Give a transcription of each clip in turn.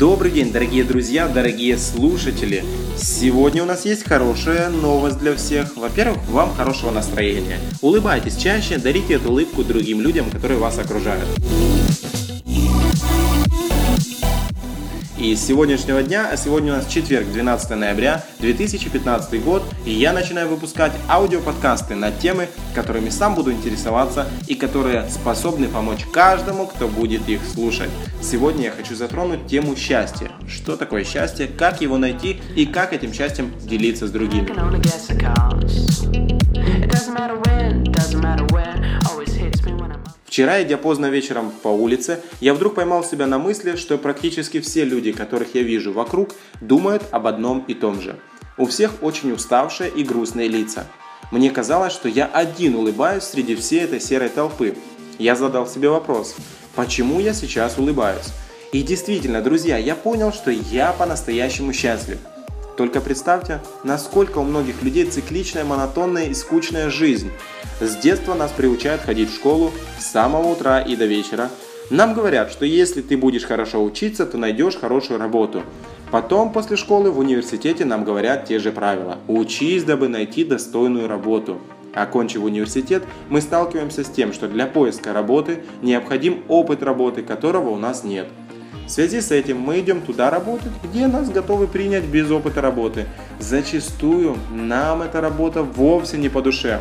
Добрый день, дорогие друзья, дорогие слушатели! Сегодня у нас есть хорошая новость для всех. Во-первых, вам хорошего настроения. Улыбайтесь чаще, дарите эту улыбку другим людям, которые вас окружают. И с сегодняшнего дня, а сегодня у нас четверг, 12 ноября 2015 год, и я начинаю выпускать аудиоподкасты на темы, которыми сам буду интересоваться и которые способны помочь каждому, кто будет их слушать. Сегодня я хочу затронуть тему счастья. Что такое счастье, как его найти и как этим счастьем делиться с другими. Вчера, идя поздно вечером по улице, я вдруг поймал себя на мысли, что практически все люди, которых я вижу вокруг, думают об одном и том же. У всех очень уставшие и грустные лица. Мне казалось, что я один улыбаюсь среди всей этой серой толпы. Я задал себе вопрос, почему я сейчас улыбаюсь? И действительно, друзья, я понял, что я по-настоящему счастлив. Только представьте, насколько у многих людей цикличная, монотонная и скучная жизнь. С детства нас приучают ходить в школу с самого утра и до вечера. Нам говорят, что если ты будешь хорошо учиться, то найдешь хорошую работу. Потом, после школы, в университете нам говорят те же правила. Учись, дабы найти достойную работу. Окончив университет, мы сталкиваемся с тем, что для поиска работы необходим опыт работы, которого у нас нет – в связи с этим мы идем туда работать, где нас готовы принять без опыта работы. Зачастую нам эта работа вовсе не по душе.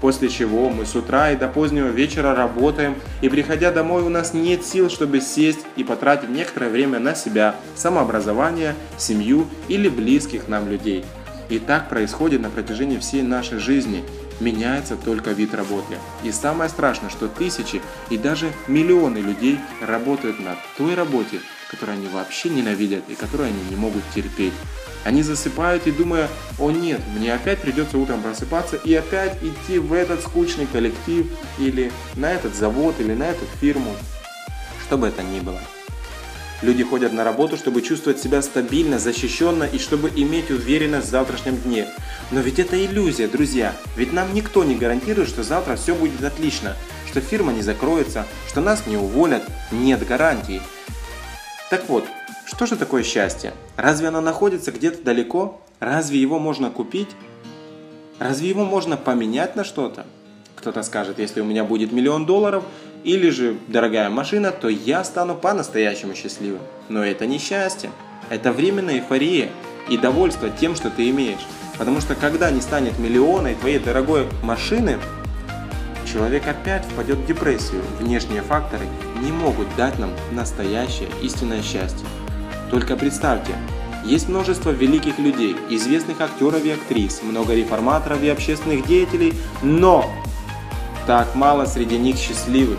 После чего мы с утра и до позднего вечера работаем, и приходя домой у нас нет сил, чтобы сесть и потратить некоторое время на себя, самообразование, семью или близких нам людей. И так происходит на протяжении всей нашей жизни – меняется только вид работы. И самое страшное, что тысячи и даже миллионы людей работают на той работе, которую они вообще ненавидят и которую они не могут терпеть. Они засыпают и думая, о нет, мне опять придется утром просыпаться и опять идти в этот скучный коллектив или на этот завод или на эту фирму, что бы это ни было. Люди ходят на работу, чтобы чувствовать себя стабильно, защищенно и чтобы иметь уверенность в завтрашнем дне. Но ведь это иллюзия, друзья. Ведь нам никто не гарантирует, что завтра все будет отлично, что фирма не закроется, что нас не уволят. Нет гарантий. Так вот, что же такое счастье? Разве оно находится где-то далеко? Разве его можно купить? Разве его можно поменять на что-то? Кто-то скажет, если у меня будет миллион долларов или же дорогая машина, то я стану по-настоящему счастливым. Но это не счастье. Это временная эйфория и довольство тем, что ты имеешь. Потому что когда не станет миллиона и твоей дорогой машины, человек опять впадет в депрессию. Внешние факторы не могут дать нам настоящее истинное счастье. Только представьте, есть множество великих людей, известных актеров и актрис, много реформаторов и общественных деятелей, но так мало среди них счастливых.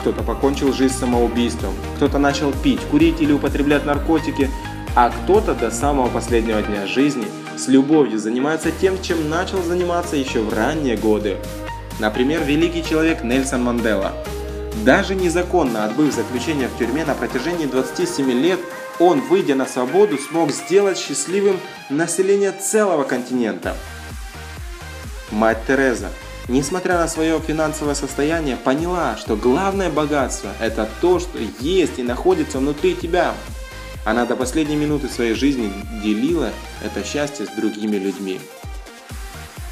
Кто-то покончил жизнь самоубийством, кто-то начал пить, курить или употреблять наркотики, а кто-то до самого последнего дня жизни с любовью занимается тем, чем начал заниматься еще в ранние годы. Например, великий человек Нельсон Мандела. Даже незаконно отбыв заключение в тюрьме на протяжении 27 лет, он, выйдя на свободу, смог сделать счастливым население целого континента. Мать Тереза несмотря на свое финансовое состояние, поняла, что главное богатство – это то, что есть и находится внутри тебя. Она до последней минуты своей жизни делила это счастье с другими людьми.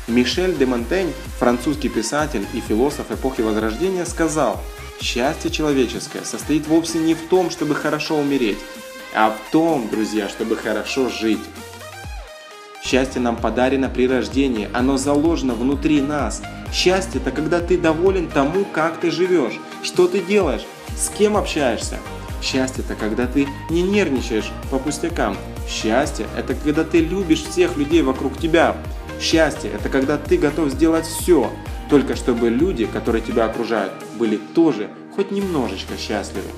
Мишель де Монтень, французский писатель и философ эпохи Возрождения, сказал, «Счастье человеческое состоит вовсе не в том, чтобы хорошо умереть, а в том, друзья, чтобы хорошо жить». Счастье нам подарено при рождении, оно заложено внутри нас. Счастье – это когда ты доволен тому, как ты живешь, что ты делаешь, с кем общаешься. Счастье – это когда ты не нервничаешь по пустякам. Счастье – это когда ты любишь всех людей вокруг тебя. Счастье – это когда ты готов сделать все, только чтобы люди, которые тебя окружают, были тоже хоть немножечко счастливы.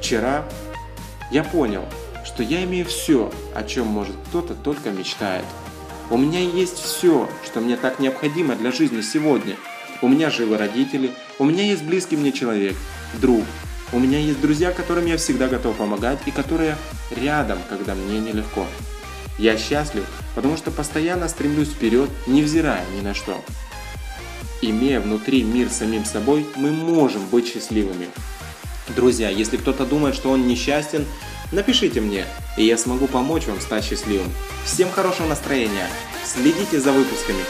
Вчера я понял, что я имею все, о чем может кто-то только мечтает. У меня есть все, что мне так необходимо для жизни сегодня. У меня живы родители, у меня есть близкий мне человек, друг. У меня есть друзья, которым я всегда готов помогать и которые рядом, когда мне нелегко. Я счастлив, потому что постоянно стремлюсь вперед, невзирая ни на что. Имея внутри мир самим собой, мы можем быть счастливыми. Друзья, если кто-то думает, что он несчастен, Напишите мне, и я смогу помочь вам стать счастливым. Всем хорошего настроения, следите за выпусками,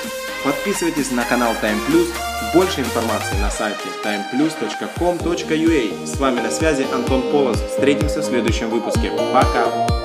подписывайтесь на канал Time Plus, больше информации на сайте timeplus.com.ua. С вами на связи Антон Полос. Встретимся в следующем выпуске. Пока!